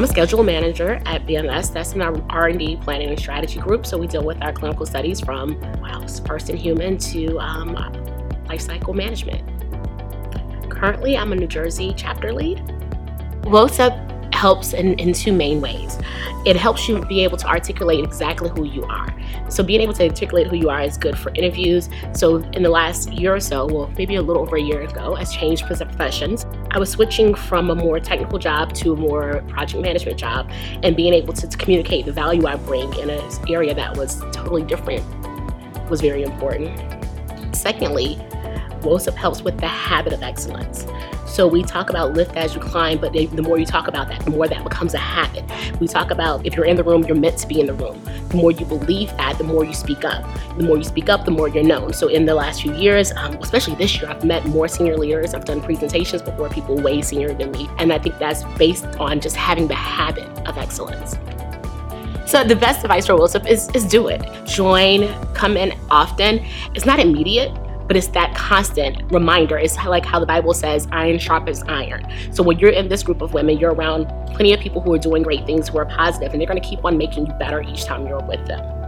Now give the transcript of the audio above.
I'm a schedule manager at BMS. That's in our R&D planning and strategy group. So we deal with our clinical studies from wow, first in human to um, life cycle management. Currently, I'm a New Jersey chapter lead. WOCIP helps in, in two main ways. It helps you be able to articulate exactly who you are. So, being able to articulate who you are is good for interviews. So, in the last year or so, well, maybe a little over a year ago, as changed professions, I was switching from a more technical job to a more project management job, and being able to, communicate the value I bring in an area that was totally different was very important. Secondly, WOCIP helps with the habit of excellence. So we talk about lift as you climb, but the more you talk about that, the more that becomes a habit. We talk about if you're in the room, you're meant to be in the room. The more you believe that, the more you speak up. The more you speak up, the more you're known. So in the last few years, um, especially this year, I've met more senior leaders. I've done presentations before people way senior than me. And I think that's based on just having the habit of excellence. So the best advice for WOCIP is, is do it. Join, come in often. It's not immediate but it's that constant reminder. It's like how the Bible says, iron sharpens iron. So when you're in this group of women, you're around plenty of people who are doing great things, who are positive, and they're going to keep on making you better each time you're with them.